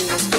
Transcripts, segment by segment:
I give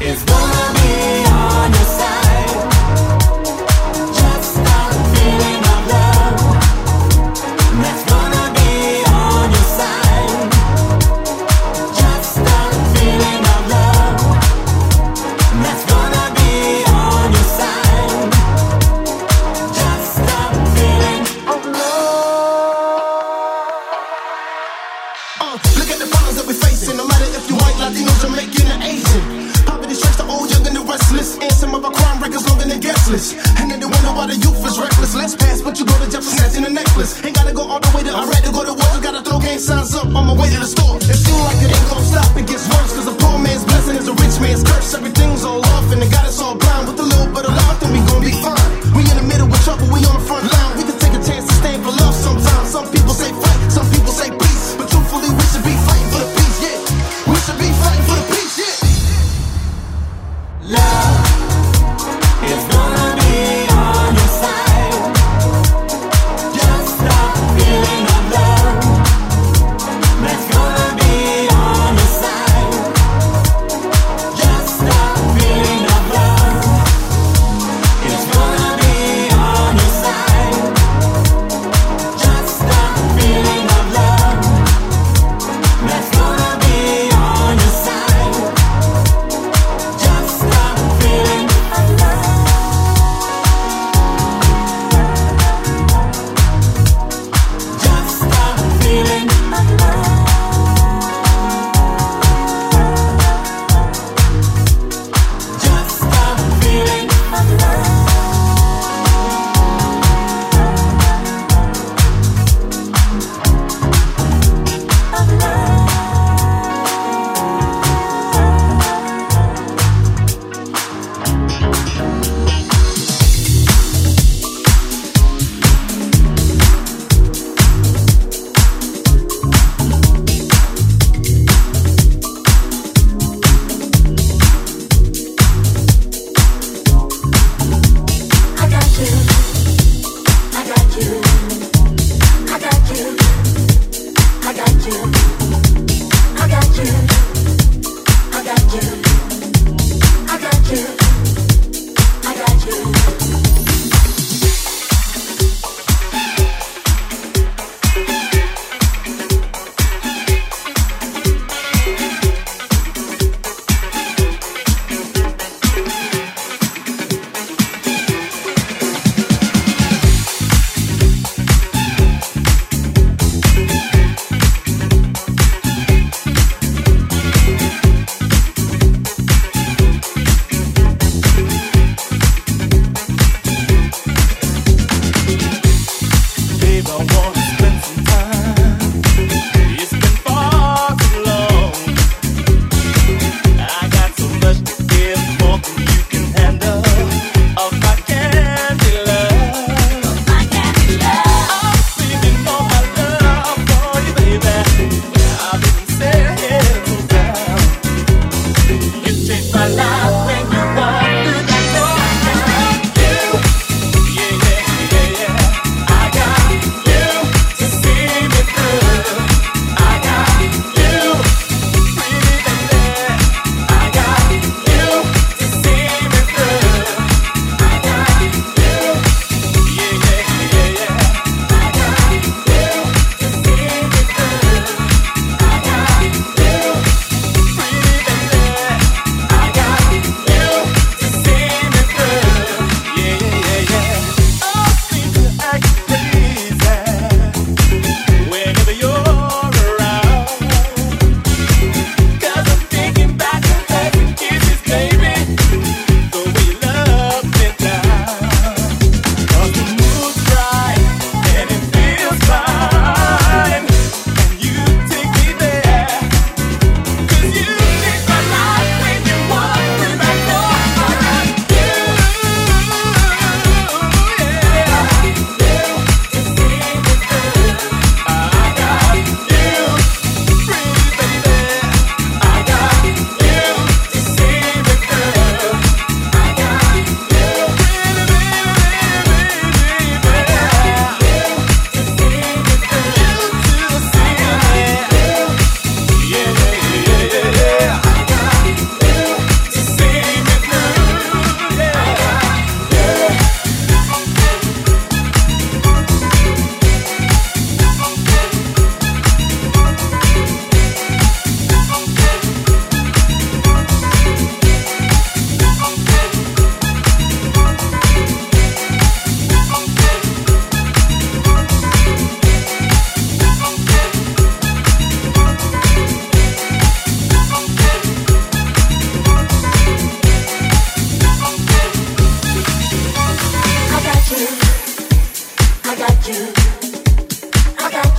is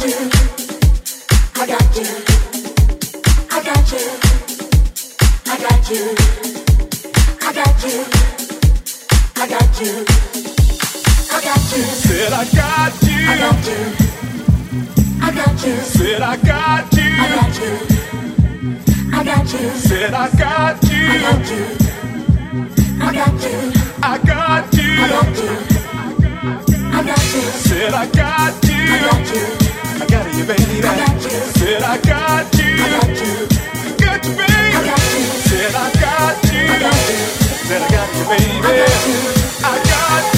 I got you. I got you. Said I got you. I got you. I got you, baby. I said I got you. I got you, baby. Said I got you. Said I got you, baby. I got you.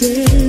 Criticizing